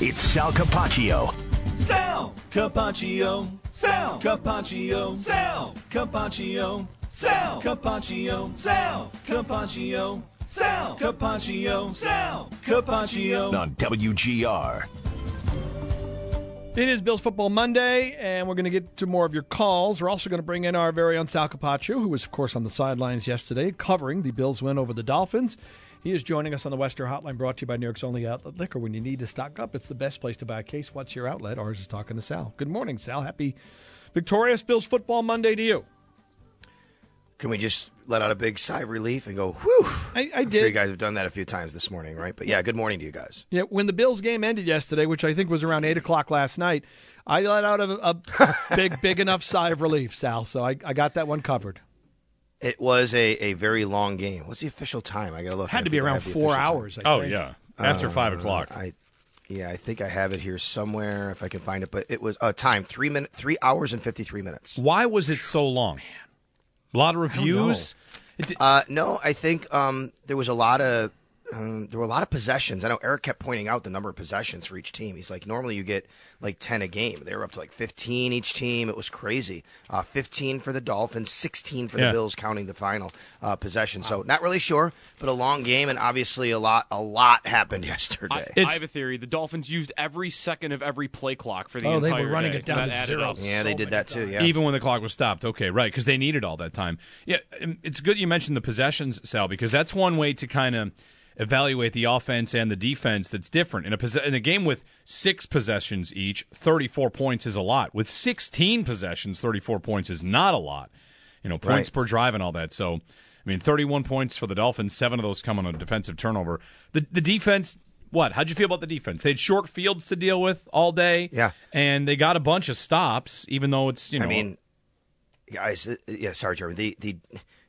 It's Sal Capaccio. Sal Capaccio. Sal Capaccio. Sal Capaccio. Sal Capaccio. Sal Capaccio. Sal Capaccio. Sal Capaccio. On WGR. It is Bills Football Monday, and we're going to get to more of your calls. We're also going to bring in our very own Sal Capaccio, who was, of course, on the sidelines yesterday covering the Bills win over the Dolphins. He is joining us on the Western Hotline, brought to you by New York's only outlet liquor. When you need to stock up, it's the best place to buy a case. What's your outlet? Ours is talking to Sal. Good morning, Sal. Happy victorious Bills Football Monday to you. Can we just let out a big sigh of relief and go, whew? I, I I'm did. sure you guys have done that a few times this morning, right? But yeah, good morning to you guys. Yeah, when the Bills game ended yesterday, which I think was around eight o'clock last night, I let out a, a big, big enough sigh of relief, Sal. So I, I got that one covered. It was a, a very long game. What's the official time? I gotta look. Had to be around four hours. I Oh think. yeah, after five o'clock. I, yeah, I think I have it here somewhere if I can find it. But it was uh, time three minute, three hours and fifty three minutes. Why was it so long? A lot of reviews. It di- Uh, no, I think um, there was a lot of um, there were a lot of possessions. I know Eric kept pointing out the number of possessions for each team. He's like, normally you get like ten a game. They were up to like fifteen each team. It was crazy. Uh, Fifteen for the Dolphins, sixteen for Yeah. the Bills, counting the final uh, possession. So not really sure, but a long game, and obviously a lot a lot happened yesterday. It's- I have a theory. The Dolphins used every second of every play clock for the Oh, they were running day, it down so that to zero. yeah, so they did that too. Yeah. Even when the clock was stopped. Okay, right, because they needed all that time. Yeah, it's good you mentioned the possessions, Sal, because that's one way to kind of evaluate the offense and the defense that's different. In a, posse- in a game with six possessions each, 34 points is a lot. With 16 possessions, 34 points is not a lot. You know, points Right. per drive and all that. So, I mean, 31 points for the Dolphins, seven of those come on a defensive turnover. The, the defense. What? How'd you feel about the defense? They had short fields to deal with all day. Yeah. And they got a bunch of stops, even though it's, you know. I mean, guys, yeah, sorry, Jeremy. The the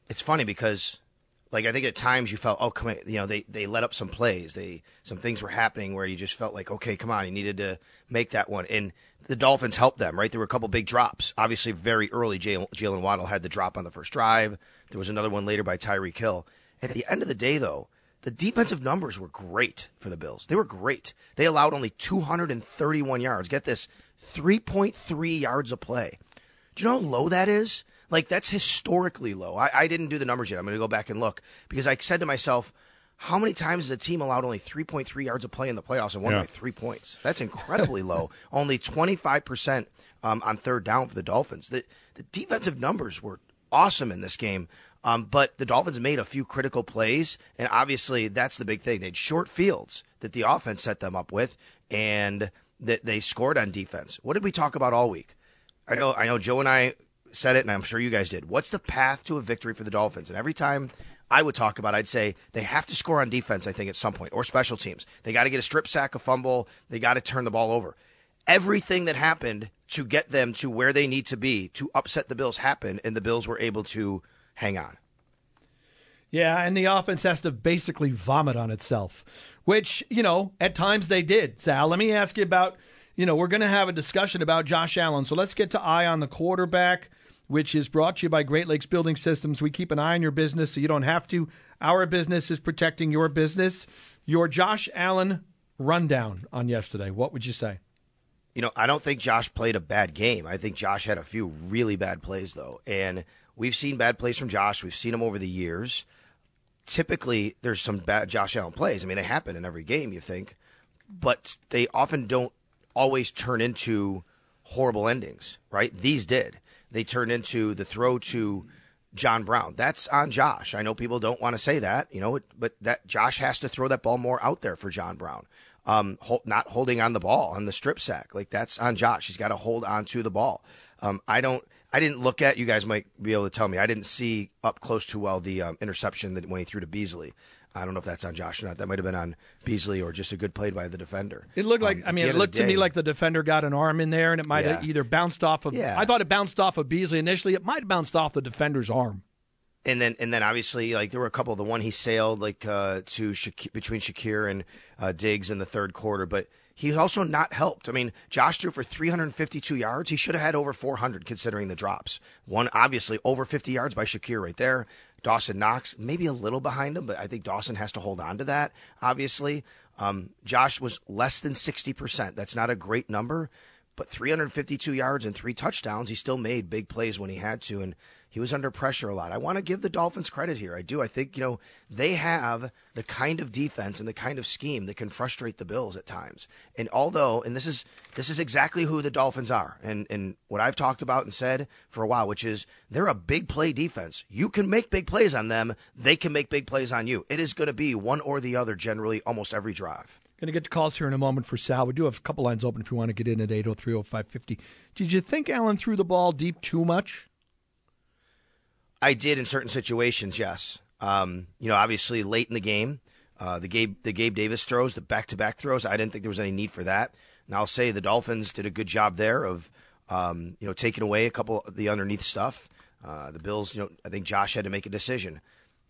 it's funny because like I think at times you felt, oh, come on, you know, they they let up some plays. They some things were happening where you just felt like, okay, come on, you needed to make that one. And the Dolphins helped them, right? There were a couple big drops. Obviously, very early, Jalen Waddle had the drop on the first drive. There was another one later by Tyreek Hill. At the end of the day, though. The defensive numbers were great for the Bills. They were great. They allowed only 231 yards. Get this, 3.3 yards a play. Do you know how low that is? Like that's historically low. I, I didn't do the numbers yet. I'm going to go back and look because I said to myself, how many times has a team allowed only 3.3 yards of play in the playoffs and won Yeah. by three points? That's incredibly low. Only 25% um, on third down for the Dolphins. The, the defensive numbers were awesome in this game. Um, but the Dolphins made a few critical plays, and obviously that's the big thing. They had short fields that the offense set them up with, and that they scored on defense. What did we talk about all week? I know, I know. Joe and I said it, and I'm sure you guys did. What's the path to a victory for the Dolphins? And every time I would talk about, I'd say they have to score on defense. I think at some point, or special teams. They got to get a strip sack, a fumble. They got to turn the ball over. Everything that happened to get them to where they need to be to upset the Bills happened, and the Bills were able to hang on. Yeah, and the offense has to basically vomit on itself, which, you know, at times they did. Sal, let me ask you about, you know, we're going to have a discussion about Josh Allen. So let's get to Eye on the Quarterback, which is brought to you by Great Lakes Building Systems. We keep an eye on your business so you don't have to. Our business is protecting your business. Your Josh Allen rundown on yesterday, what would you say? You know, I don't think Josh played a bad game. I think Josh had a few really bad plays, though. And we've seen bad plays from Josh. We've seen him over the years. Typically, there's some bad Josh Allen plays. I mean, they happen in every game, you think. But they often don't always turn into horrible endings, right? These did. They turned into the throw to John Brown. That's on Josh. I know people don't want to say that, you know, but that Josh has to throw that ball more out there for John Brown. Um, hol- not holding on the ball on the strip sack, like that's on Josh. He's got to hold on to the ball. Um, I don't. I didn't look at. You guys might be able to tell me. I didn't see up close too well the um, interception that when he threw to Beasley. I don't know if that's on Josh or not. That might have been on Beasley or just a good play by the defender. It looked like Um, I mean, it looked the to me like the defender got an arm in there, and it might have either bounced off of. Yeah. I thought it bounced off of Beasley initially. It might have bounced off the defender's arm. and then and then obviously like there were a couple. The one he sailed like uh, to between Shakir and uh, Diggs in the third quarter, but he's also not helped. I mean, Josh threw for 352 yards. He should have had over 400 considering the drops. One obviously over 50 yards by Shakir right there. Dawson Knox maybe a little behind him, but I think Dawson has to hold on to that. Obviously, um, Josh was less than 60 percent. That's not a great number. But 352 yards and three touchdowns, he still made big plays when he had to, and he was under pressure a lot. I want to give the Dolphins credit here. I do. I think, you know, they have the kind of defense and the kind of scheme that can frustrate the Bills at times. And although, and this is this is exactly who the Dolphins are, and and what I've talked about and said for a while, which is they're a big play defense. You can make big plays on them, they can make big plays on you. It is going to be one or the other generally almost every drive. Going to get to calls here in a moment for Sal. We do have a couple lines open if you want to get in at 8030550. Did you think Allen threw the ball deep too much? I did in certain situations, yes. Um, you know, obviously late in the game, uh, the Gabe the Gabe Davis throws, the back to back throws. I didn't think there was any need for that. And I'll say the Dolphins did a good job there of um, you know taking away a couple of the underneath stuff. Uh, the Bills, you know, I think Josh had to make a decision.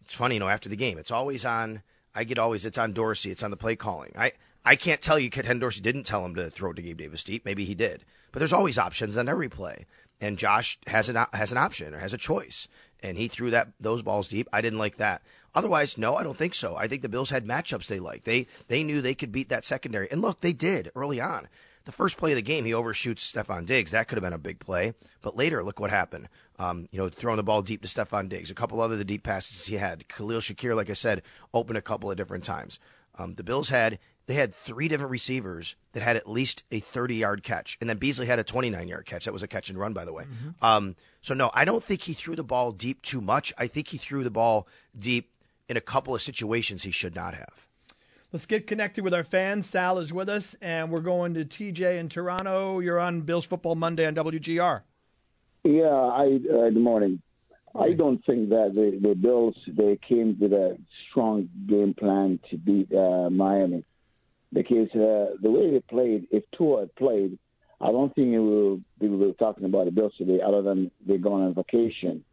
It's funny, you know, after the game, it's always on. I get always it's on Dorsey. It's on the play calling. I I can't tell you Ken Dorsey didn't tell him to throw it to Gabe Davis deep. Maybe he did, but there's always options on every play. And Josh has an has an option or has a choice, and he threw that those balls deep. I didn't like that. Otherwise, no, I don't think so. I think the Bills had matchups they liked. They they knew they could beat that secondary, and look, they did early on. The first play of the game, he overshoots Stefan Diggs. That could have been a big play. But later, look what happened. Um, you know, throwing the ball deep to Stefan Diggs. A couple other the deep passes he had. Khalil Shakir, like I said, opened a couple of different times. Um, the Bills had they had three different receivers that had at least a 30 yard catch, and then Beasley had a 29 yard catch. That was a catch and run, by the way. Um, so no, I don't think he threw the ball deep too much. I think he threw the ball deep in a couple of situations he should not have. Let's get connected with our fans. Sal is with us, and we're going to TJ in Toronto. You're on Bills Football Monday on WGR. Yeah, I uh, good morning. I don't think that the, the Bills they came with a strong game plan to beat uh, Miami because uh, the way they played, if Tua had played, I don't think we will be talking about the Bills today, other than they're going on vacation.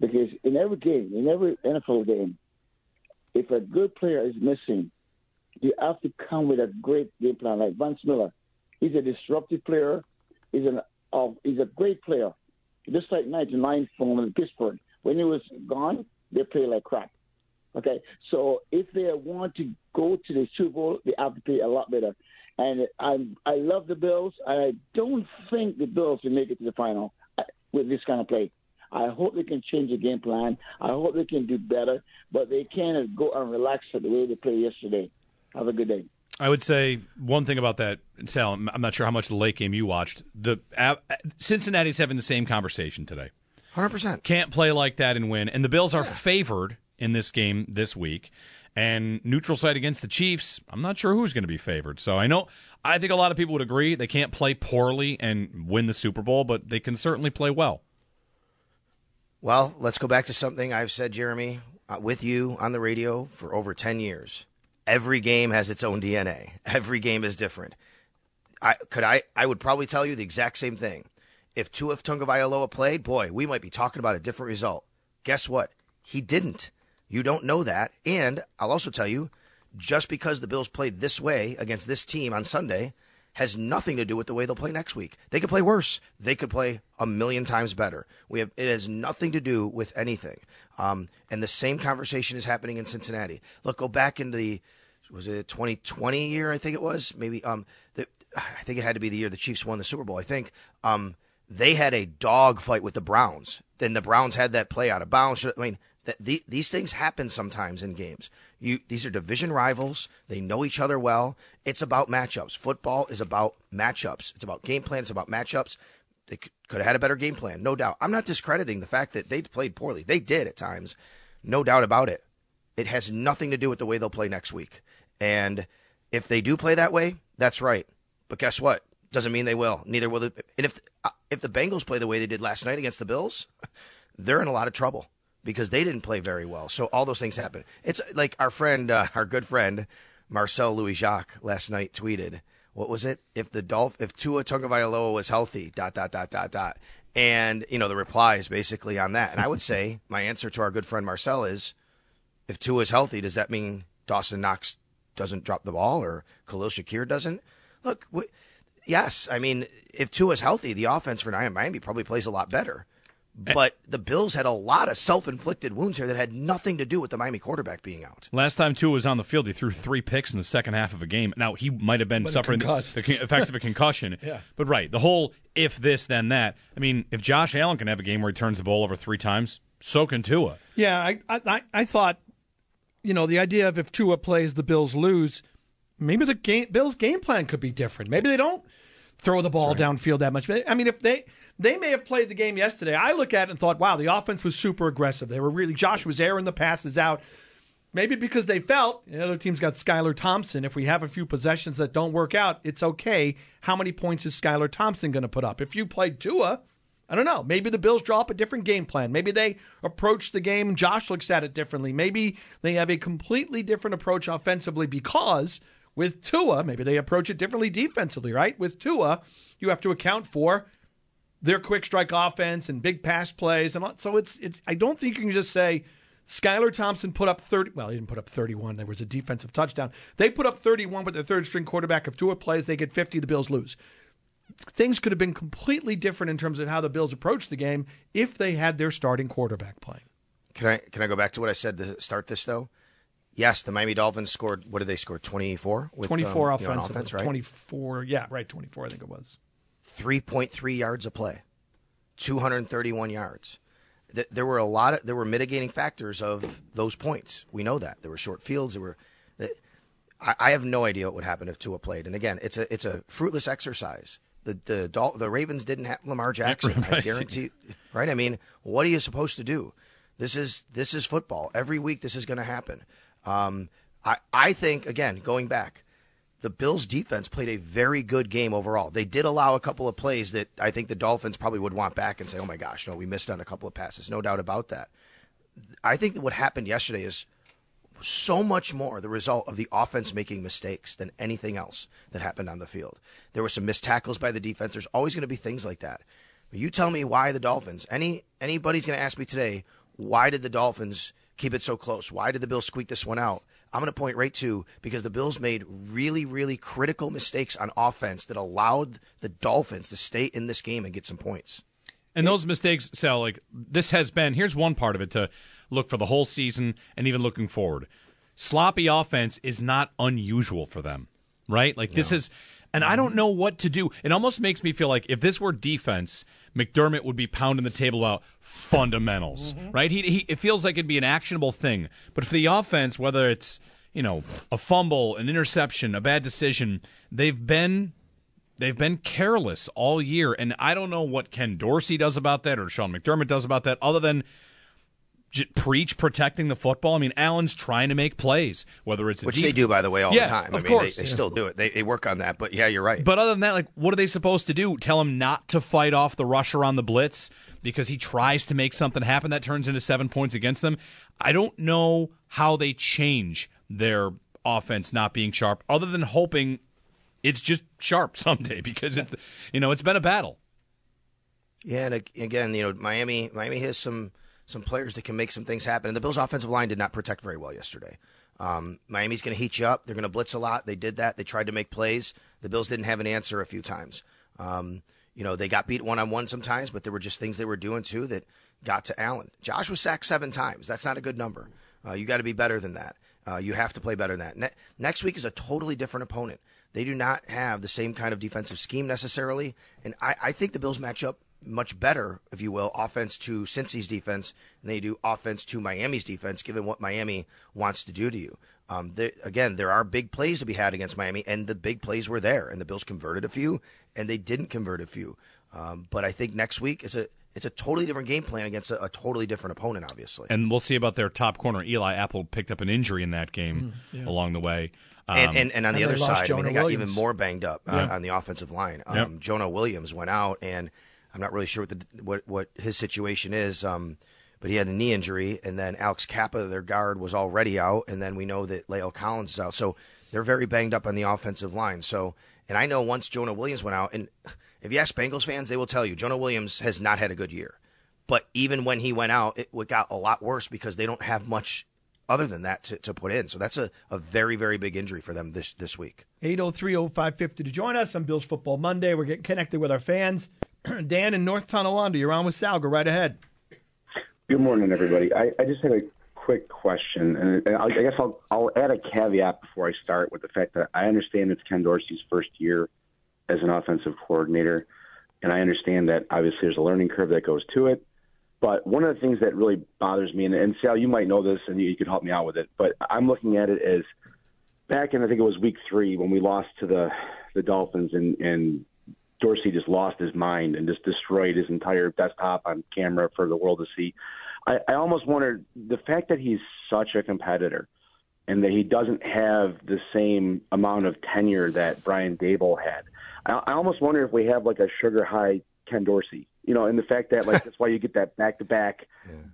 Because in every game, in every NFL game, if a good player is missing, you have to come with a great game plan. Like Von Miller, he's a disruptive player. He's an uh, he's a great player. Just like 99 from Pittsburgh, when he was gone, they played like crap. Okay, so if they want to go to the Super Bowl, they have to play a lot better. And I I love the Bills. and I don't think the Bills will make it to the final uh, with this kind of play. I hope they can change the game plan. I hope they can do better, but they can't go and relax for the way they played yesterday. Have a good day. I would say one thing about that, Sal. I'm I'm not sure how much of the late game you watched. The uh, Cincinnati's having the same conversation today. 100%. Can't play like that and win. And the Bills are favored in this game this week. And neutral site against the Chiefs, I'm not sure who's going to be favored. So I know, I think a lot of people would agree they can't play poorly and win the Super Bowl, but they can certainly play well. Well, let's go back to something I've said, Jeremy, uh, with you on the radio for over 10 years. Every game has its own DNA. Every game is different. I could I I would probably tell you the exact same thing. If Tua Tagovailoa played, boy, we might be talking about a different result. Guess what? He didn't. You don't know that. And I'll also tell you, just because the Bills played this way against this team on Sunday has nothing to do with the way they'll play next week. They could play worse. They could play a million times better. We have it has nothing to do with anything. Um, and the same conversation is happening in Cincinnati. Look, go back into the was it 2020 year? I think it was maybe. Um, the, I think it had to be the year the Chiefs won the Super Bowl. I think. Um, they had a dog fight with the Browns. Then the Browns had that play out of bounds. I mean, that the, these things happen sometimes in games. You these are division rivals. They know each other well. It's about matchups. Football is about matchups. It's about game plan. It's about matchups. They could, have had a better game plan, no doubt. I'm not discrediting the fact that they played poorly. They did at times, no doubt about it. It has nothing to do with the way they'll play next week. And if they do play that way, that's right. But guess what? Doesn't mean they will. Neither will the. And if uh, if the Bengals play the way they did last night against the Bills, they're in a lot of trouble because they didn't play very well. So all those things happen. It's like our friend, uh, our good friend Marcel Louis Jacques last night tweeted. What was it? If the Dolph, if Tua Tagovailoa was healthy, dot dot dot dot dot, and you know the replies basically on that. And I would say my answer to our good friend Marcel is, if Tua is healthy, does that mean Dawson Knox doesn't drop the ball or Khalil Shakir doesn't? Look, yes, I mean if Tua is healthy, the offense for Miami probably plays a lot better. Eh. But the Bills had a lot of self-inflicted wounds here that had nothing to do with the Miami quarterback being out. Last time Tua was on the field, he threw three picks in the second half of a game. Now he might have been But suffering the, the effects of a concussion. Yeah. But right, the whole if this then that. I mean, if Josh Allen can have a game where he turns the ball over three times, so can Tua. Yeah, I, I I- I thought, you know, the idea of if Tua plays, the Bills lose. Maybe the game, Bills' game plan could be different. Maybe they don't throw the ball downfield that much. I mean, if they they may have played the game yesterday, I look at it and thought, wow, the offense was super aggressive. They were really Josh was airing the passes out. Maybe because they felt the other team's got Skylar Thompson. If we have a few possessions that don't work out, it's okay. How many points is Skylar Thompson going to put up? If you played Tua, I don't know. Maybe the Bills draw up a different game plan. Maybe they approach the game Josh looks at it differently. Maybe they have a completely different approach offensively because with Tua, maybe they approach it differently defensively, right? With Tua, you have to account for their quick strike offense and big pass plays and all, so it's it's I don't think you can just say Skylar Thompson put up 30 well, he didn't put up 31. There was a defensive touchdown. They put up 31 with their third string quarterback. If Tua plays, they get 50, the Bills lose things could have been completely different in terms of how the Bills approached the game if they had their starting quarterback playing. Can I can I go back to what I said to start this though? Yes, the Miami Dolphins scored. What did they score? Twenty four. 24 um, you know, offense, right? 24, yeah, right, 24 I think it was. Three point three yards a play, two hundred and thirty one yards. Th- There were a lot of there were mitigating factors of those points. We know that there were short fields. There were. I, I have no idea what would happen if Tua played. And again, it's a it's a fruitless exercise. The the Dol- the Ravens didn't have Lamar Jackson. I guarantee. Right? I mean, what are you supposed to do? This is this is football. Every week, this is going to happen. Um, I I think again, going back, the Bills defense played a very good game overall. They did allow a couple of plays that I think the Dolphins probably would want back and say, "Oh my gosh, no, we missed on a couple of passes." No doubt about that. I think that what happened yesterday is so much more the result of the offense making mistakes than anything else that happened on the field. There were some missed tackles by the defense. There's always going to be things like that. But you tell me why the Dolphins. Any anybody's going to ask me today, why did the Dolphins keep it so close? Why did the Bills squeak this one out? I'm going to point right to because the Bills made really, really critical mistakes on offense that allowed the Dolphins to stay in this game and get some points. And those mistakes, Sal, like this has been. Here's one part of it to look for the whole season and even looking forward. Sloppy offense is not unusual for them, right? Like this is, and I don't know what to do. It almost makes me feel like if this were defense, McDermott would be pounding the table about fundamentals, mm-hmm. right? He, he it feels like it'd be an actionable thing. But for the offense, whether it's you know a fumble, an interception, a bad decision, they've been They've been careless all year, and I don't know what Ken Dorsey does about that or Sean McDermott does about that, other than preach protecting the football. I mean, Allen's trying to make plays, whether it's a Which def- they do, by the way, all Yeah, the time. I of mean, course. they, they still do it. They, they work on that. But yeah, you're right. But other than that, like, what are they supposed to do? Tell him not to fight off the rusher on the blitz because he tries to make something happen that turns into seven points against them. I don't know how they change their offense not being sharp, other than hoping it's just sharp someday because it, you know, it's been a battle. Yeah, and again, you know, Miami Miami has some some players that can make some things happen. And the Bills' offensive line did not protect very well yesterday. Um, Miami's going to heat you up. They're going to blitz a lot. They did that. They tried to make plays. The Bills didn't have an answer a few times. Um, you know, they got beat one on one sometimes, but there were just things they were doing too that got to Allen. Josh was sacked seven times. That's not a good number. Uh, you got to be better than that. Uh, you have to play better than that. Ne- next week is a totally different opponent. They do not have the same kind of defensive scheme necessarily, and I, I think the Bills match up much better, if you will, offense to Cincy's defense than they do offense to Miami's defense, given what Miami wants to do to you. Um, there, again, there are big plays to be had against Miami, and the big plays were there, and the Bills converted a few, and they didn't convert a few. Um, but I think next week is a it's a totally different game plan against a, a totally different opponent, obviously. And we'll see about their top corner. Eli Apple picked up an injury in that game along the way. Um, and, and, and on the and other lost side, I mean, they got Williams. even more banged up on, Yeah. on the offensive line. Um, Yep. Jonah Williams went out, and I'm not really sure what the what what his situation is. Um, but he had a knee injury, and then Alex Cappa, their guard, was already out, and then we know that La'el Collins is out. So they're very banged up on the offensive line. So, and I know once Jonah Williams went out, and if you ask Bengals fans, they will tell you Jonah Williams has not had a good year. But even when he went out, it got a lot worse because they don't have much other than that to, to put in. So that's a, a very, very big injury for them this, this week. 803-0550 to join us on Bills Football Monday. We're getting connected with our fans. Dan in North Tonawanda, you're on with Sal. Go right ahead. Good morning, everybody. I, I just had a quick question, and I, I guess I'll, I'll add a caveat before I start with the fact that I understand it's Ken Dorsey's first year as an offensive coordinator, and I understand that obviously there's a learning curve that goes to it. But one of the things that really bothers me, and, and Sal, you might know this, and you, you could help me out with it, but I'm looking at it as back in I think it was week three when we lost to the the Dolphins, and and Dorsey just lost his mind and just destroyed his entire desktop on camera for the world to see. I, I almost wonder the fact that he's such a competitor and that he doesn't have the same amount of tenure that Brian Daboll had. I, I almost wonder if we have like a sugar high Ken Dorsey, you know, and the fact that like that's why you get that back to back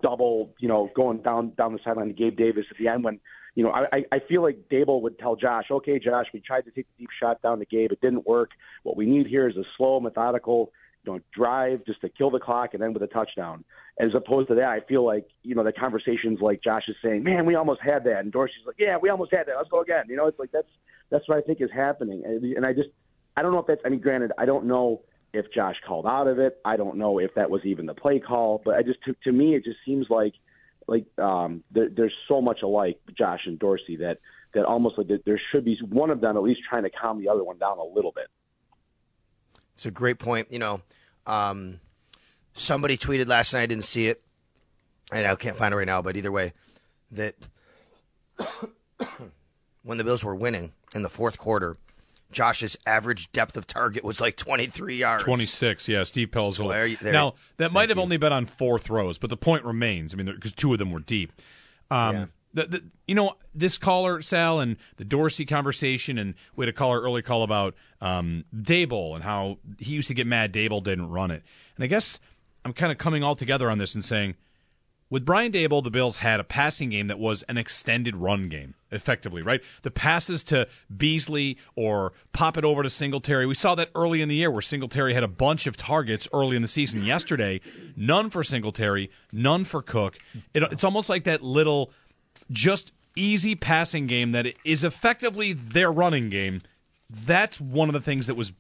double, you know, going down down the sideline to Gabe Davis at the end when you know, I, I feel like Daboll would tell Josh, okay, Josh, we tried to take the deep shot down to Gabe. It didn't work. What we need here is a slow, methodical, you know, drive just to kill the clock and then with a touchdown. As opposed to that, I feel like, you know, the conversations like Josh is saying, man, we almost had that. And Dorsey's like, yeah, we almost had that. Let's go again. You know, it's like that's that's what I think is happening. And, and I just, I don't know if that's, I mean, granted, I don't know if Josh called out of it. I don't know if that was even the play call. But I just, to, to me, it just seems like – like um, there, there's so much alike, Josh and Dorsey, that that almost like there should be one of them at least trying to calm the other one down a little bit. It's a great point. You know, um, somebody tweeted last night. I didn't see it, and I can't find it right now. But either way, that when the Bills were winning in the fourth quarter, Josh's average depth of target was like 23 yards. 26, yeah. Steve Pelzel. There, now, that might have you. only been on four throws, but the point remains. I mean, because two of them were deep. Um, yeah. The, the, you know, this caller, Sal, and the Dorsey conversation, and we had a caller early call about um, Daboll and how he used to get mad Daboll didn't run it. And I guess I'm kind of coming all together on this and saying – with Brian Daboll, the Bills had a passing game that was an extended run game, effectively, right? The passes to Beasley or pop it over to Singletary. We saw that early in the year where Singletary had a bunch of targets early in the season. Yesterday, none for Singletary, none for Cook. It, it's almost like that little, just easy passing game that is effectively their running game. That's one of the things that was,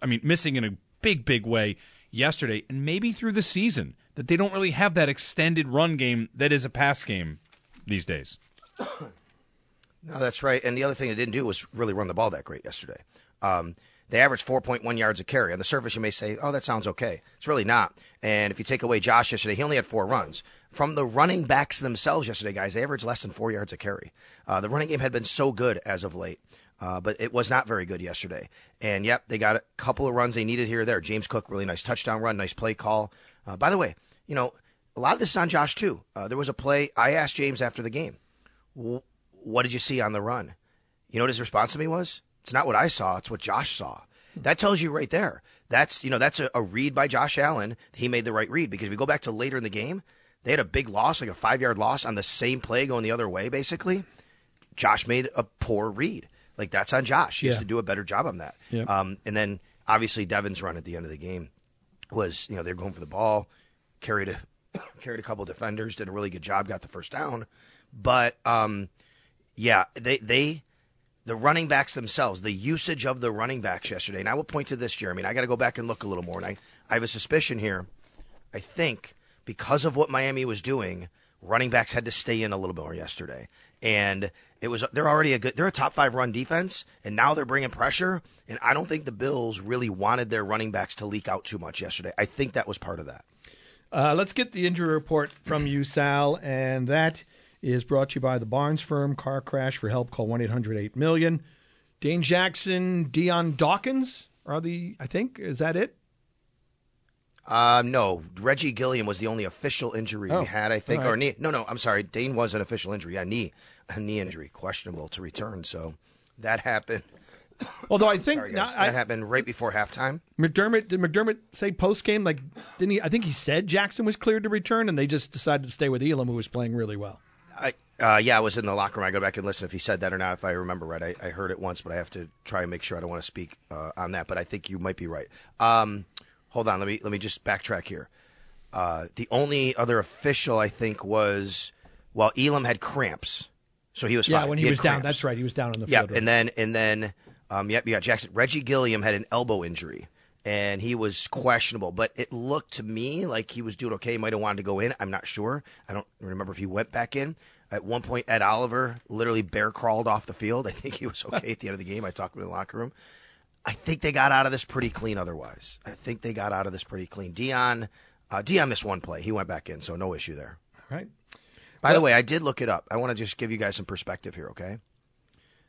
I mean, missing in a big, big way yesterday and maybe through the season that they don't really have that extended run game that is a pass game these days. no, that's right. And the other thing they didn't do was really run the ball that great yesterday. Um, they averaged 4.1 yards a carry. On the surface, you may say, oh, that sounds okay. It's really not. And if you take away Josh yesterday, he only had four runs. From the running backs themselves yesterday, guys, they averaged less than four yards a carry. Uh, the running game had been so good as of late. Uh, but it was not very good yesterday. And yep, they got a couple of runs they needed here or there. James Cook, really nice touchdown run, nice play call. Uh, by the way, you know, a lot of this is on Josh too. Uh, there was a play I asked James after the game, "What did you see on the run?" You know what his response to me was? It's not what I saw; it's what Josh saw. That tells you right there. That's you know that's a, a read by Josh Allen. He made the right read because if we go back to later in the game, they had a big loss, like a five yard loss on the same play going the other way. Basically, Josh made a poor read. Like that's on Josh. He yeah. has to do a better job on that. Yep. Um, and then obviously Devin's run at the end of the game was you know they're going for the ball carried a carried a couple defenders, did a really good job, got the first down. But um, yeah, they they the running backs themselves, the usage of the running backs yesterday. And I will point to this, Jeremy. And I got to go back and look a little more. And I, I have a suspicion here. I think because of what Miami was doing, running backs had to stay in a little more yesterday. And it was they're already a good they're a top five run defense, and now they're bringing pressure. And I don't think the Bills really wanted their running backs to leak out too much yesterday. I think that was part of that. Uh, let's get the injury report from you, Sal, and that is brought to you by the Barnes Firm. Car crash for help, call 1 800 8 million. Dane Jackson, Dion Dawkins are the, I think, is that it? Uh, no, Reggie Gilliam was the only official injury oh, we had, I think, right. or knee. No, no, I'm sorry. Dane was an official injury. Yeah, knee, a knee injury, questionable to return. So that happened. Although I think Sorry, guys. I- that happened right before halftime. McDermott did McDermott say post game like didn't he? I think he said Jackson was cleared to return, and they just decided to stay with Elam, who was playing really well. I, uh, yeah, I was in the locker room. I go back and listen if he said that or not. If I remember right, I, I heard it once, but I have to try and make sure I don't want to speak uh, on that. But I think you might be right. Um, hold on, let me let me just backtrack here. Uh, the only other official I think was well, Elam had cramps, so he was Yeah, fine. when he, had was down, that's right. He was down on the Yeah, field. right. and then and then um, yep, got Jackson. Reggie Gilliam had an elbow injury, and he was questionable. But it looked to me like he was doing okay. He might have wanted to go in. I'm not sure. I don't remember if he went back in. At one point, Ed Oliver literally bear crawled off the field. I think he was okay at the end of the game. I talked to him in the locker room. I think they got out of this pretty clean. Otherwise, I think they got out of this pretty clean. Dion, uh, Dion missed one play. He went back in, so no issue there. right. By the way, I did look it up. I want to just give you guys some perspective here, okay?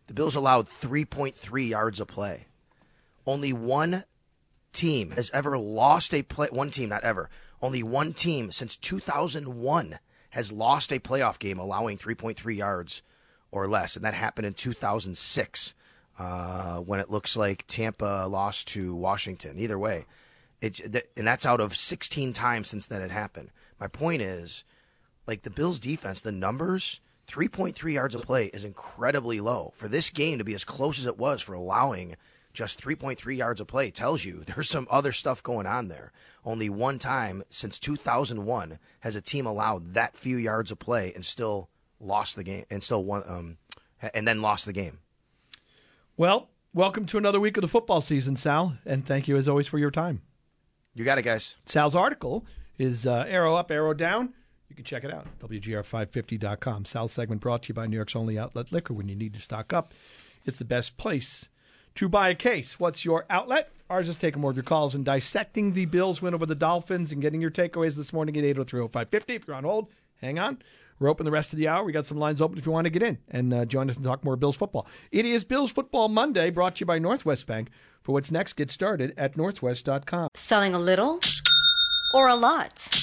The Bills allowed 3.3 yards a play. Only one team has ever lost a play. One team, not ever. Only one team since 2001 has lost a playoff game allowing 3.3 yards or less, and that happened in 2006 uh, when it looks like Tampa lost to Washington. Either way, it, and that's out of 16 times since that had happened. My point is, like the Bills' defense, the numbers, 3.3 yards a play is incredibly low. For this game to be as close as it was for allowing just 3.3 yards a play tells you there's some other stuff going on there. Only one time since 2001 has a team allowed that few yards of play and still lost the game and still won um and then lost the game. Well, welcome to another week of the football season, Sal, and thank you as always for your time. You got it, guys. Sal's article is uh, arrow up, arrow down. You can check it out, WGR550.com. South segment brought to you by New York's only outlet liquor. When you need to stock up, it's the best place to buy a case. What's your outlet? Ours is taking more of your calls and dissecting the Bills win over the Dolphins and getting your takeaways this morning at 803-0550. If you're on hold, hang on. We're open the rest of the hour. We got some lines open if you want to get in and uh, join us and talk more Bills football. It is Bills Football Monday, brought to you by Northwest Bank. For what's next, get started at northwest.com. Selling a little or a lot?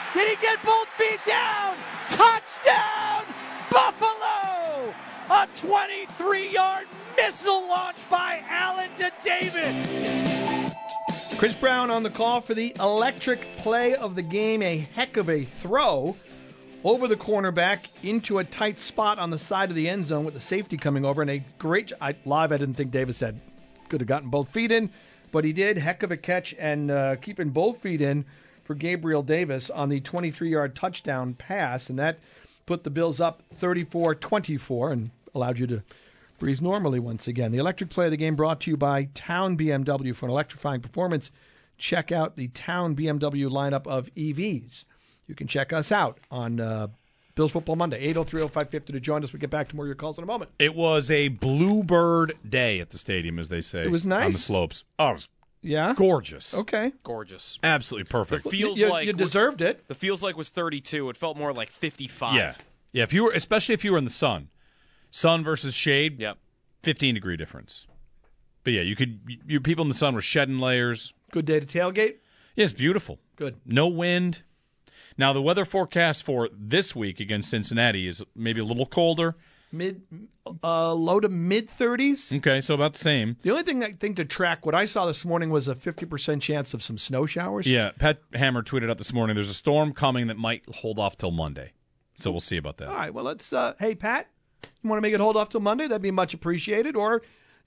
Did he get both feet down? Touchdown, Buffalo! A 23-yard missile launch by Allen to Davis. Chris Brown on the call for the electric play of the game. A heck of a throw over the cornerback into a tight spot on the side of the end zone with the safety coming over. And a great I, live. I didn't think Davis had could have gotten both feet in, but he did. Heck of a catch and uh, keeping both feet in for Gabriel Davis on the 23-yard touchdown pass, and that put the Bills up 34-24 and allowed you to breathe normally once again. The electric play of the game brought to you by Town BMW for an electrifying performance. Check out the Town BMW lineup of EVs. You can check us out on uh, Bills Football Monday, 803 0550 to join us. We'll get back to more of your calls in a moment. It was a bluebird day at the stadium, as they say. It was nice. on the slopes. Oh, it was Yeah? gorgeous. Okay. Gorgeous. Absolutely perfect. The feels you, like you deserved it. The feels like was 32. It felt more like 55. Yeah, yeah. If you were, especially if you were in the sun, sun versus shade. Yep. Fifteen degree difference. But yeah, you could. You people in the sun were shedding layers. Good day to tailgate. Yeah, it's beautiful. Good. No wind. Now the weather forecast for this week against Cincinnati is maybe a little colder. Mid, uh, low to mid 30s. Okay, so about the same. The only thing I think to track, what I saw this morning was a 50% chance of some snow showers. Yeah, Pat Hammer tweeted out this morning. There's a storm coming that might hold off till Monday. So we'll see about that. All right. Well, let's. Uh, hey, Pat, you want to make it hold off till Monday? That'd be much appreciated. Or,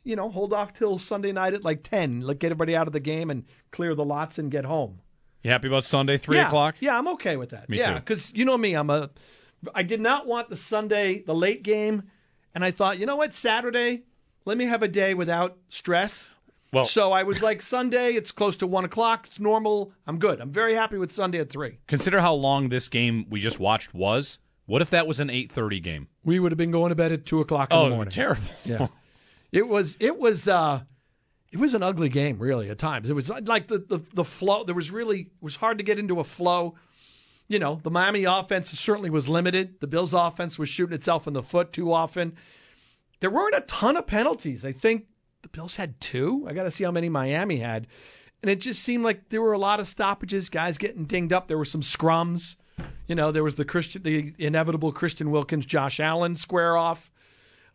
you know, hold off till Sunday night at like ten. Like get everybody out of the game and clear the lots and get home. You happy about Sunday, three yeah. o'clock? Yeah, I'm okay with that. Me yeah, because you know me, I'm a. I did not want the Sunday, the late game, and I thought, you know what, Saturday, let me have a day without stress. Well- so I was like, Sunday, it's close to one o'clock. It's normal. I'm good. I'm very happy with Sunday at three. Consider how long this game we just watched was. What if that was an eight thirty game? We would have been going to bed at two o'clock in Oh, the morning. terrible. Yeah. it was it was uh it was an ugly game really at times. It was like the, the the flow there was really it was hard to get into a flow. You know, the Miami offense certainly was limited. The Bills offense was shooting itself in the foot too often. There weren't a ton of penalties. I think the Bills had two. I got to see how many Miami had. And it just seemed like there were a lot of stoppages, guys getting dinged up. There were some scrums. You know, there was the Christian, the inevitable Christian Wilkins, Josh Allen square off.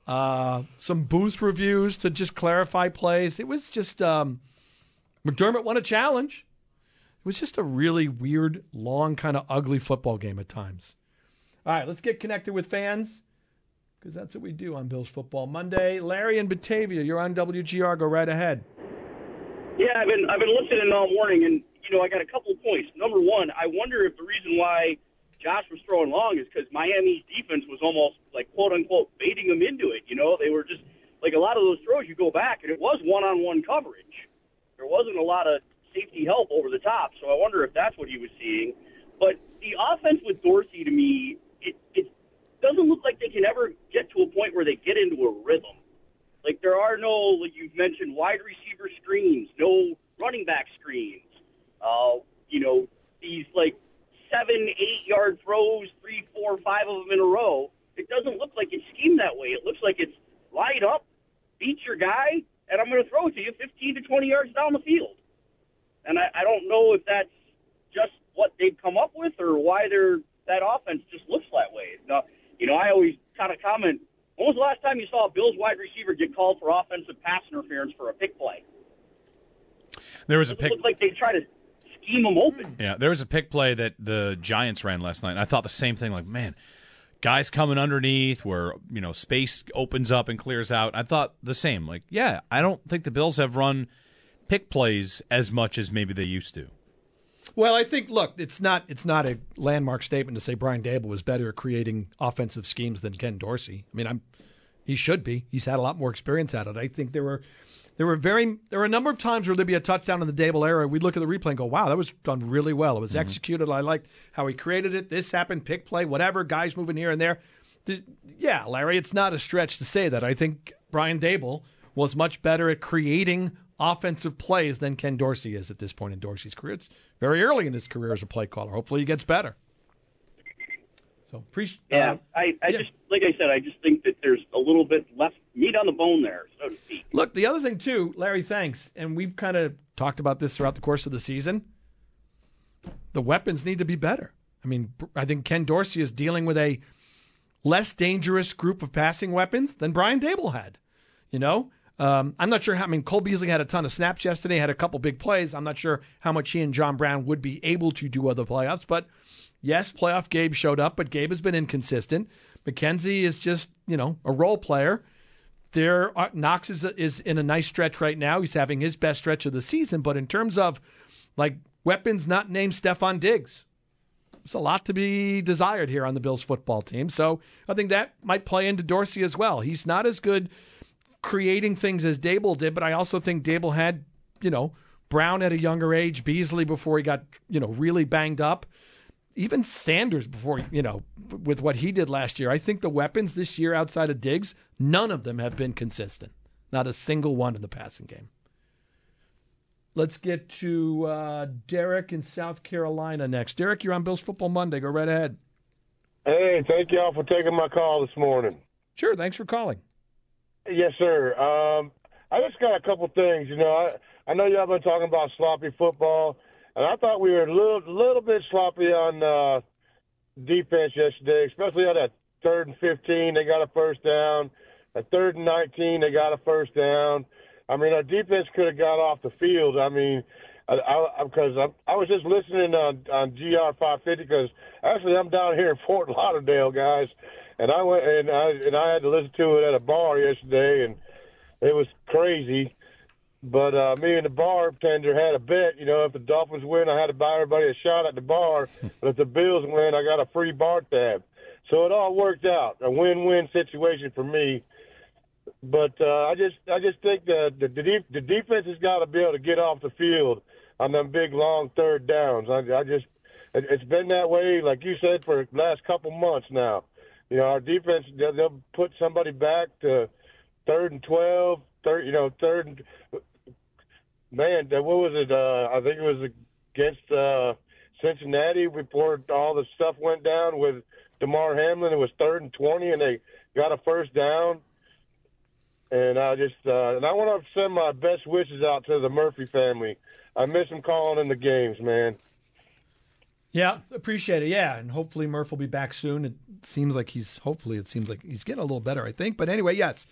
Uh, some booth reviews to just clarify plays. It was just um, McDermott won a challenge. Was just a really weird, long, kind of ugly football game at times. All right, let's get connected with fans because that's what we do on Bills Football Monday. Larry and Batavia, you're on WGR. Go right ahead. Yeah, I've been I've been listening all morning, and you know I got a couple of points. Number one, I wonder if the reason why Josh was throwing long is because Miami's defense was almost like quote unquote baiting him into it. You know, they were just like a lot of those throws. You go back, and it was one on one coverage. There wasn't a lot of safety help over the top, so I wonder if that's what he was seeing. But the offense with Dorsey, to me, it, it doesn't look like they can ever get to a point where they get into a rhythm. Like there are no, like you've mentioned, wide receiver screens, no running back screens. Uh, you know, these like seven, eight yard throws, three, four, five of them in a row. It doesn't look like it's schemed that way. It looks like it's light up, beat your guy, and I'm going to throw it to you 15 to 20 yards down the field. And I, I don't know if that's just what they've come up with or why they're that offense just looks that way. Now, you know, I always kind of comment. When was the last time you saw a Bills wide receiver get called for offensive pass interference for a pick play? There was a pick. It looks like they try to scheme them open. Hmm. Yeah, there was a pick play that the Giants ran last night. And I thought the same thing. Like, man, guys coming underneath where you know space opens up and clears out. I thought the same. Like, yeah, I don't think the Bills have run pick plays as much as maybe they used to. Well, I think look, it's not it's not a landmark statement to say Brian Daboll was better at creating offensive schemes than Ken Dorsey. I mean, I'm he should be. He's had a lot more experience at it. I think there were there were very there were a number of times where there'd be a touchdown in the Daboll era. We'd look at the replay and go, "Wow, that was done really well. It was mm-hmm. executed. I liked how he created it. This happened, pick play, whatever. Guys moving here and there." The- yeah, Larry, it's not a stretch to say that. I think Brian Daboll was much better at creating offensive plays than Ken Dorsey is at this point in Dorsey's career. It's very early in his career as a play caller. Hopefully, he gets better. So appreciate. Uh, yeah, I, I just like I said, I just think that there's a little bit left meat on the bone there, so to speak. Look, the other thing too, Larry, thanks, and we've kind of talked about this throughout the course of the season. The weapons need to be better. I mean, I think Ken Dorsey is dealing with a less dangerous group of passing weapons than Brian Daboll had. You know, um, I'm not sure how. I mean, Cole Beasley had a ton of snaps yesterday, had a couple big plays. I'm not sure how much he and John Brown would be able to do other playoffs, but yes, playoff Gabe showed up, but Gabe has been inconsistent. McKenzie is just you know a role player. There, are, Knox is is in a nice stretch right now. He's having his best stretch of the season, but in terms of like weapons, not named Stefan Diggs. There's a lot to be desired here on the Bills football team. So I think that might play into Dorsey as well. He's not as good creating things as Daboll did, but I also think Daboll had, you know, Brown at a younger age, Beasley before he got, you know, really banged up. Even Sanders before, you know, with what he did last year. I think the weapons this year outside of Diggs, none of them have been consistent. Not a single one in the passing game. Let's get to uh, Derek in South Carolina next. Derek, you're on Bills Football Monday. Go right ahead. Hey, thank y'all for taking my call this morning. Sure, thanks for calling. Yes, sir. Um, I just got a couple things. You know, I, I know y'all been talking about sloppy football, and I thought we were a little, little bit sloppy on uh, defense yesterday, especially on that third and 15. They got a first down. At third and 19, they got a first down. I mean, our defense could have got off the field. I mean, because I, I, I, I was just listening on on GR 550 because actually I'm down here in Fort Lauderdale, guys, and I went and I and I had to listen to it at a bar yesterday, and it was crazy. But uh, me and the bartender had a bet. You know, if the Dolphins win, I had to buy everybody a shot at the bar. but if the Bills win, I got a free bar tab. So it all worked out, a win-win situation for me. But uh, I just, I just think that the the, de- the defense has got to be able to get off the field on them big long third downs. I, I just, it, it's been that way, like you said, for the last couple months now. You know, our defense, they'll, they'll put somebody back to third and twelve, third, you know, third and man, what was it? Uh, I think it was against uh, Cincinnati before all the stuff went down with Damar Hamlin. It was third and twenty, and they got a first down. And I just uh, and I want to send my best wishes out to the Murphy family. I miss them calling in the games, man. Yeah, appreciate it. Yeah, and hopefully Murph will be back soon. It seems like he's hopefully it seems like he's getting a little better. I think. But anyway, yes,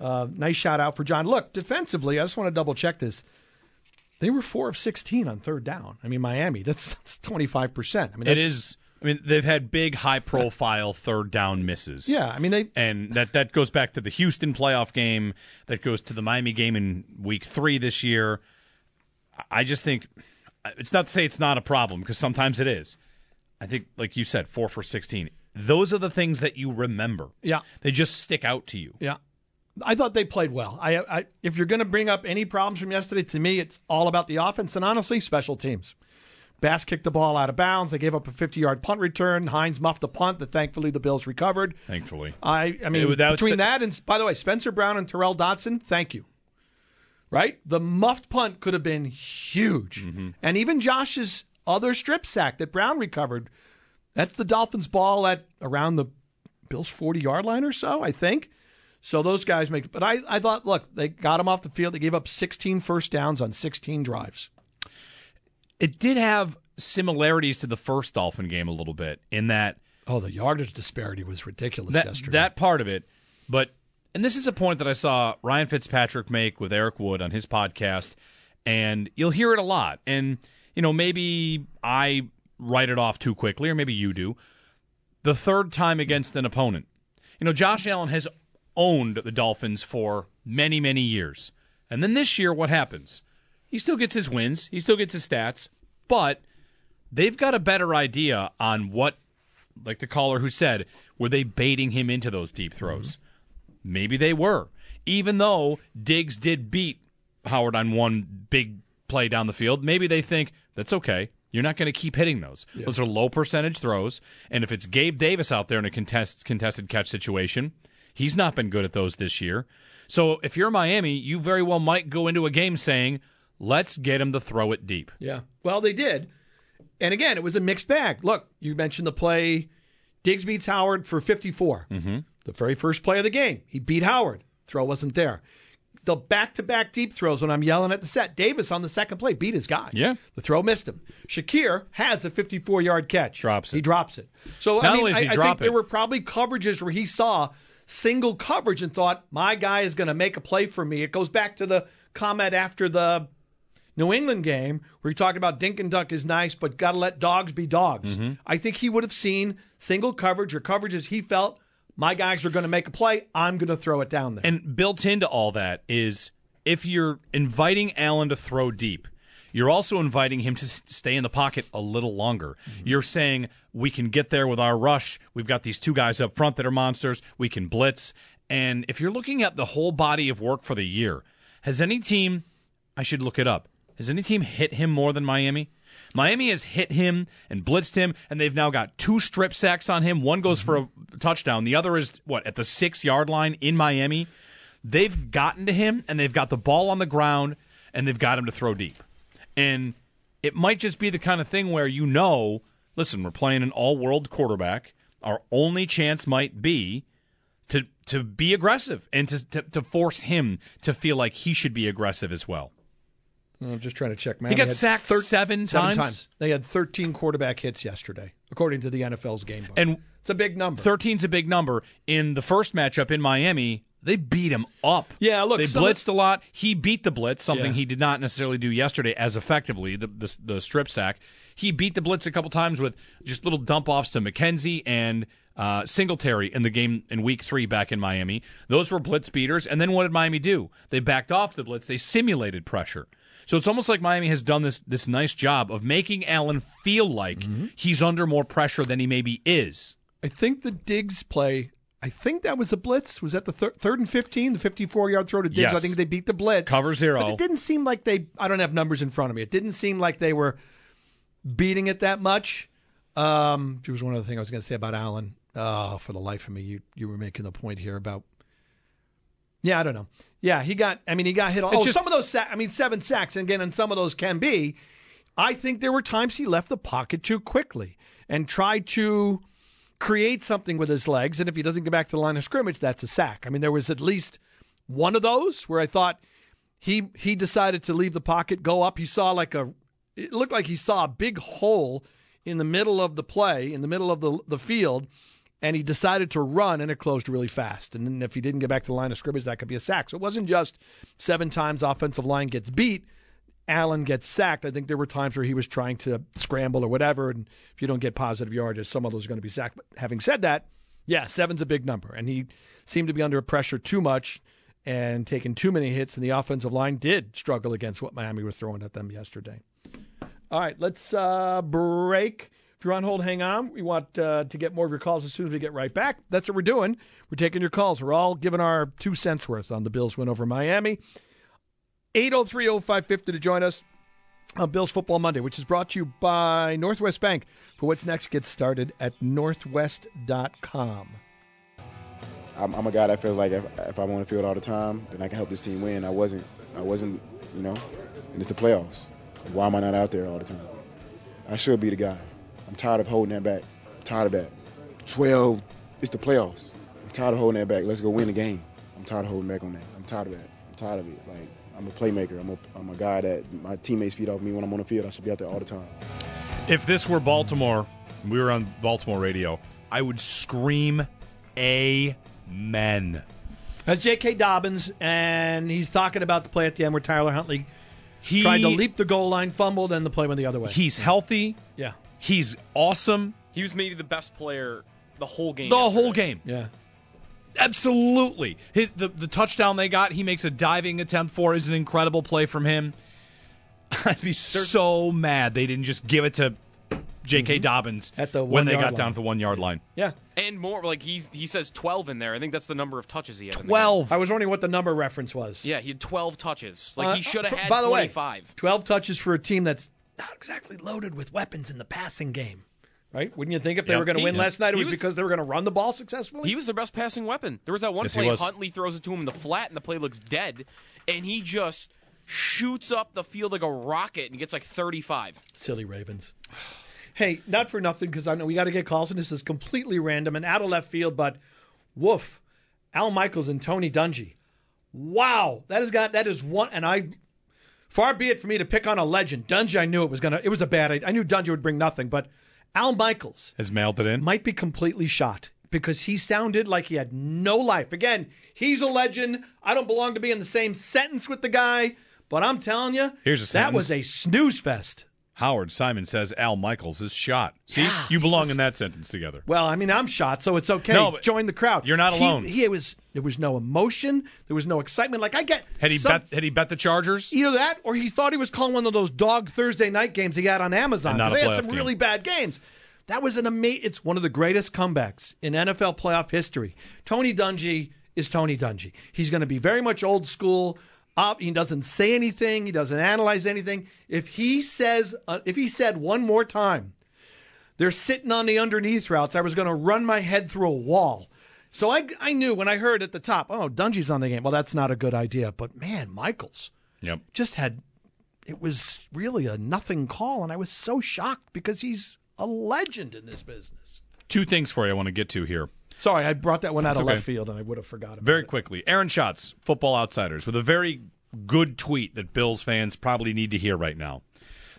uh, nice shout out for John. Look, defensively, I just want to double check this. They were four of sixteen on third down. I mean, Miami. That's twenty five percent. I mean, it is. I mean, they've had big, high-profile third down misses. Yeah, I mean, they, and that that goes back to the Houston playoff game. That goes to the Miami game in Week Three this year. I just think it's not to say it's not a problem because sometimes it is. I think, like you said, four for sixteen. Those are the things that you remember. Yeah, they just stick out to you. Yeah, I thought they played well. I, I if you're going to bring up any problems from yesterday, to me, it's all about the offense and honestly, special teams. Bass kicked the ball out of bounds. They gave up a 50 yard punt return. Hines muffed a punt that thankfully the Bills recovered. Thankfully. I, I mean, It- that between the- that and, by the way, Spencer Brown and Tyrel Dodson, thank you. Right? The muffed punt could have been huge. Mm-hmm. And even Josh's other strip sack that Brown recovered, that's the Dolphins' ball at around the Bills' 40 yard line or so, I think. So those guys make. But I, I thought, look, they got him off the field. They gave up 16 first downs on 16 drives. It did have similarities to the first Dolphin game a little bit in that Oh, the yardage disparity was ridiculous that, yesterday. that part of it. But and this is a point that I saw Ryan Fitzpatrick make with Eric Wood on his podcast, and you'll hear it a lot. And you know, maybe I write it off too quickly, or maybe you do. The third time against an opponent, you know, Josh Allen has owned the Dolphins for many, many years, and then this year, what happens? He still gets his wins, he still gets his stats, but they've got a better idea on what like the caller who said, were they baiting him into those deep throws? Maybe they were. Even though Diggs did beat Howard on one big play down the field, maybe they think that's okay. You're not going to keep hitting those. Those are low percentage throws, and if it's Gabe Davis out there in a contest, contested catch situation, he's not been good at those this year. So if you're Miami, you very well might go into a game saying, "Let's get him to throw it deep." Yeah. Well, they did. And again, it was a mixed bag. Look, you mentioned the play Diggs beats Howard for 54. Mm-hmm. The very first play of the game. He beat Howard. Throw wasn't there. The back to back deep throws when I'm yelling at the set. Davis on the second play beat his guy. Yeah. The throw missed him. Shakir has a 54 yard catch. Drops it. He drops it. So, Not I mean, I, he I think there were probably coverages where he saw single coverage and thought, my guy is going to make a play for me. It goes back to the comment after the New England game where he talked about dink and dunk is nice, but got to let dogs be dogs. Mm-hmm. I think he would have seen single coverage or coverages he felt my guys are going to make a play. I'm going to throw it down there. And built into all that is if you're inviting Allen to throw deep, you're also inviting him to stay in the pocket a little longer. Mm-hmm. You're saying we can get there with our rush. We've got these two guys up front that are monsters. We can blitz. And if you're looking at the whole body of work for the year, has any team, I should look it up, has any team hit him more than Miami? Miami has hit him and blitzed him, and they've now got two strip sacks on him. One goes for a touchdown, the other is, what, at the six yard line in Miami? They've gotten to him, and they've got the ball on the ground, and they've got him to throw deep. And it might just be the kind of thing where you know, listen, we're playing an all world quarterback. Our only chance might be to to be aggressive and to, to to force him to feel like he should be aggressive as well. I'm just trying to check. Man, He got sacked seven times? They had 13 quarterback hits yesterday, according to the NFL's game book. And it's a big number. 13's a big number. In the first matchup in Miami, they beat him up. Yeah, look, they blitzed a lot. He beat the blitz, something Yeah. he did not necessarily do yesterday as effectively. The, the the strip sack. He beat the blitz a couple times with just little dump offs to McKenzie and uh, Singletary in the game in Week Three back in Miami. Those were blitz beaters. And then what did Miami do? They backed off the blitz. They simulated pressure. So it's almost like Miami has done this this nice job of making Allen feel like Mm-hmm. he's under more pressure than he maybe is. I think the Diggs play. I think that was a blitz. Was that the thir- third and fifteen, the fifty-four yard throw to Diggs? Yes. I think they beat the blitz. Cover zero. But it didn't seem like they. I don't have numbers in front of me. It didn't seem like they were beating it that much. Um, there was one other thing I was going to say about Allen. Oh, for the life of me, you you were making the point here about. Yeah, I don't know. Yeah, he got. I mean, he got hit. Oh, It's just- some of those. Sa- I mean, seven sacks, and again, and some of those can be. I think there were times he left the pocket too quickly and tried to create something with his legs, and if he doesn't get back to the line of scrimmage, that's a sack. I mean, there was at least one of those where I thought he he decided to leave the pocket, go up. He saw like a. It looked like he saw a big hole in the middle of the play, in the middle of the the field, and he decided to run, and it closed really fast. And if he didn't get back to the line of scrimmage, that could be a sack. So it wasn't just seven times offensive line gets beat. Allen gets sacked. I think there were times where he was trying to scramble or whatever, and if you don't get positive yardage, some of those are going to be sacked. But having said that, yeah, seven's a big number, and he seemed to be under pressure too much and taking too many hits, and the offensive line did struggle against what Miami was throwing at them yesterday. All right, let's uh, break. If you're on hold, hang on. We want uh, to get more of your calls as soon as we get right back. That's what we're doing. We're taking your calls. We're all giving our two cents worth on the Bills win over Miami. 803-0550 to join us on Bills Football Monday, which is brought to you by Northwest Bank. For what's next, get started at northwest.com. I'm, I'm a guy that feels like if, if I'm on the field all the time, then I can help this team win. I wasn't, I wasn't, you know, and it's the playoffs. Why am I not out there all the time? I should be the guy. I'm tired of holding that back. I'm tired of that. 12, it's the playoffs. I'm tired of holding that back. Let's go win the game. I'm tired of holding back on that. I'm tired of that. I'm tired of it. Like, I'm a playmaker. I'm a, I'm a guy that my teammates feed off me when I'm on the field. I should be out there all the time. If this were Baltimore, we were on Baltimore radio, I would scream amen. That's J.K. Dobbins, and he's talking about the play at the end where Tyler Huntley He- tried to leap the goal line, fumbled, and the play went the other way. He's healthy. Yeah. He's awesome. He was maybe the best player the whole game. The yesterday. whole game. Yeah. Absolutely. His, the, the touchdown they got, he makes a diving attempt for, is an incredible play from him. I'd be so mad they didn't just give it to J.K. Dobbins At the when they got line. down at the one yard line. Yeah. And more like he's he says twelve in there. I think that's the number of touches he had. in the game. Twelve. I was wondering what the number reference was. Yeah, he had twelve touches. Like Uh, he should have had By the way, twenty-five. 12 touches for a team that's not exactly loaded with weapons in the passing game. Right? Wouldn't you think if they Yep. were going to He- win last night, it was, was- because they were going to run the ball successfully? He was their best passing weapon. There was that one Yes, he play. Huntley throws it to him in the flat, and the play looks dead, and he just shoots up the field like a rocket and gets like thirty-five. Silly Ravens. Hey, not for nothing, because I know we got to get calls, and this is completely random and out of left field, but woof. Al Michaels and Tony Dungy. Wow. That has got, that is one, and I, far be it for me to pick on a legend. Dungy, I knew it was to, it was a bad idea. I knew Dungy would bring nothing, but Al Michaels Has mailed it in. might be completely shot because he sounded like he had no life. Again, he's a legend. I don't belong to be in the same sentence with the guy, but I'm telling you, Here's a that was a snooze fest. Howard Simon says Al Michaels is shot. See, Yeah, you belong was- in that sentence together. Well, I mean, I'm shot, so it's okay. No, Join the crowd. you're not He- alone. He, was there was no emotion. There was no excitement. Like I get Had he some- bet? Had he bet the Chargers? either that or he thought he was calling one of those dog Thursday night games he had on Amazon. A they had some game. really bad games. That was an amazing. It's one of the greatest comebacks in NFL playoff history. Tony Dungy is Tony Dungy. He's going to be very much old school. Up, he doesn't say anything. He doesn't analyze anything. If he says, uh, if he said one more time, they're sitting on the underneath routes. I was going to run my head through a wall. So I, I knew when I heard at the top, oh, Dungy's on the game. Well, that's not a good idea. But man, Michaels Yep. just had, it was really a nothing call. And I was so shocked because he's a legend in this business. Two things for you I want to get to here. Sorry, I brought that one out It's of okay. left field and I would have forgot about Very it. quickly, Aaron Schatz, Football Outsiders, with a very good tweet that Bills fans probably need to hear right now.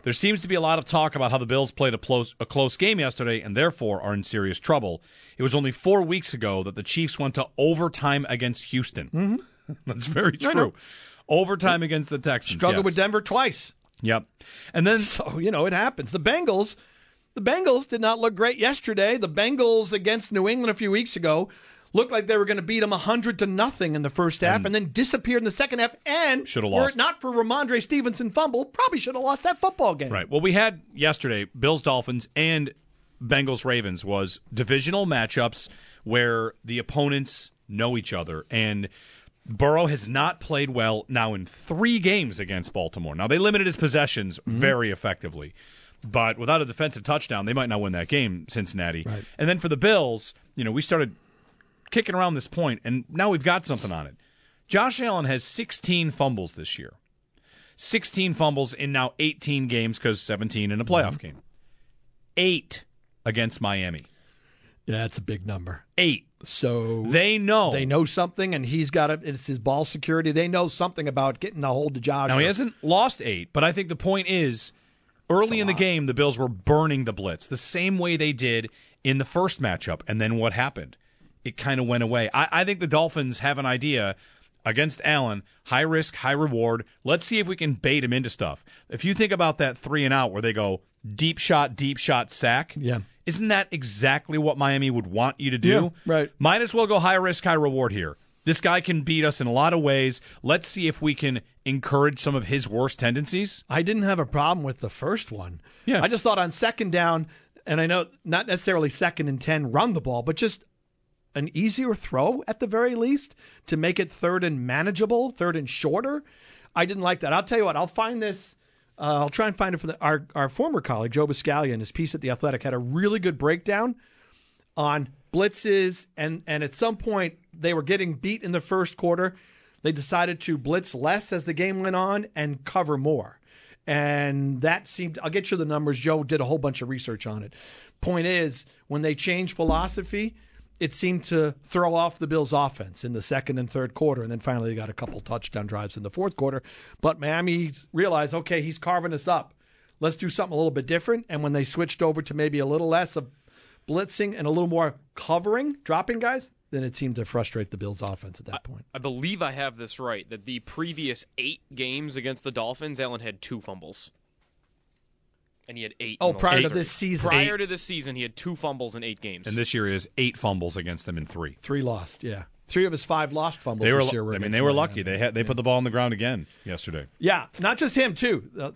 There seems to be a lot of talk about how the Bills played a close, a close game yesterday and therefore are in serious trouble. It was only four weeks ago that the Chiefs went to overtime against Houston. Mm-hmm. That's very true. Overtime against the Texans. Struggled yes. with Denver twice. Yep. And then So, you know, it happens. The Bengals, the Bengals did not look great yesterday. The Bengals against New England a few weeks ago looked like they were going to beat them 100 to nothing in the first half and, then disappeared in the second half and Shoulda lost. were lost. it not for Rhamondre Stevenson fumble, probably should have lost that football game. Right. Well, we had yesterday Bills Dolphins and Bengals Ravens was divisional matchups where the opponents know each other and Burrow has not played well now in 3 games against Baltimore. Now they limited his possessions mm-hmm. very effectively. But without a defensive touchdown, they might not win that game, Cincinnati. Right. And then for the Bills, you know, we started kicking around this point and now we've got something on it. Josh Allen has 16 fumbles this year. 16 fumbles in now 18 games because 17 in a playoff mm-hmm. game. Eight against Miami. Yeah, that's a big number. Eight. So They know. they know something and he's got it. It's his ball security. They know something about getting a hold of Josh. Now he hasn't lost eight, but I think the point is early in the game the Bills were burning the blitz the same way they did in the first matchup. And then what happened? It kind of went away. I, I think the Dolphins have an idea against Allen, high risk, high reward. Let's see if we can bait him into stuff. If you think about that three and out where they go deep shot, deep shot, sack. Yeah. Isn't that exactly what Miami would want you to do? Yeah, right. Might as well go high risk, high reward here. This guy can beat us in a lot of ways. Let's see if we can encourage some of his worst tendencies. I didn't have a problem with the first one. Yeah. I just thought on second down, and I know not necessarily second and 10, run the ball, but just an easier throw at the very least to make it third and manageable, third and shorter. I didn't like that. I'll tell you what, I'll find this. Uh, I'll try and find it from the, our, our former colleague, Joe Buscaglia, in his piece at The Athletic, had a really good breakdown on blitzes. And, and at some point, they were getting beat in the first quarter. They decided to blitz less as the game went on and cover more. And that seemed, I'll get you the numbers. Joe did a whole bunch of research on it. Point is, when they changed philosophy, it seemed to throw off the Bills' offense in the second and third quarter. And then finally, they got a couple touchdown drives in the fourth quarter. But Miami realized, okay, he's carving us up. Let's do something a little bit different. And when they switched over to maybe a little less of blitzing and a little more covering, dropping guys, then it seemed to frustrate the Bills' offense at that point. I believe I have this right that the previous eight games against the Dolphins, Allen had two fumbles. And he had eight. Oh, prior last to this season. Prior Eight. to this season, he had two fumbles in eight games. And this year is eight fumbles against them in three. Three lost, yeah. Three of his five lost fumbles They were. this year were I mean, they were Miami. lucky. They had. They put the ball on the ground again yesterday. Yeah, not just him too. The,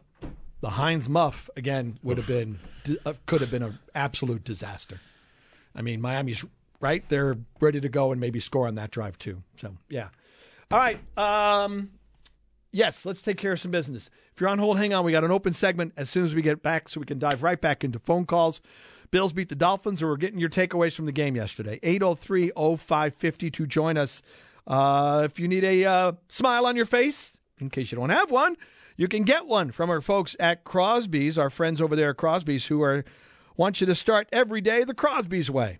the Hines Muff again would have been uh, could have been an absolute disaster. I mean, Miami's right; they're ready to go and maybe score on that drive too. So yeah. All right. Um, yes, let's take care of some business. If you're on hold, hang on. We got an open segment as soon as we get back, so we can dive right back into phone calls. Bills beat the Dolphins, or we're getting your takeaways from the game yesterday. 803 0550 to join us. Uh, if you need a uh, smile on your face, in case you don't have one, you can get one from our folks at Crosby's, our friends over there at Crosby's, who are want you to start every day the Crosby's way.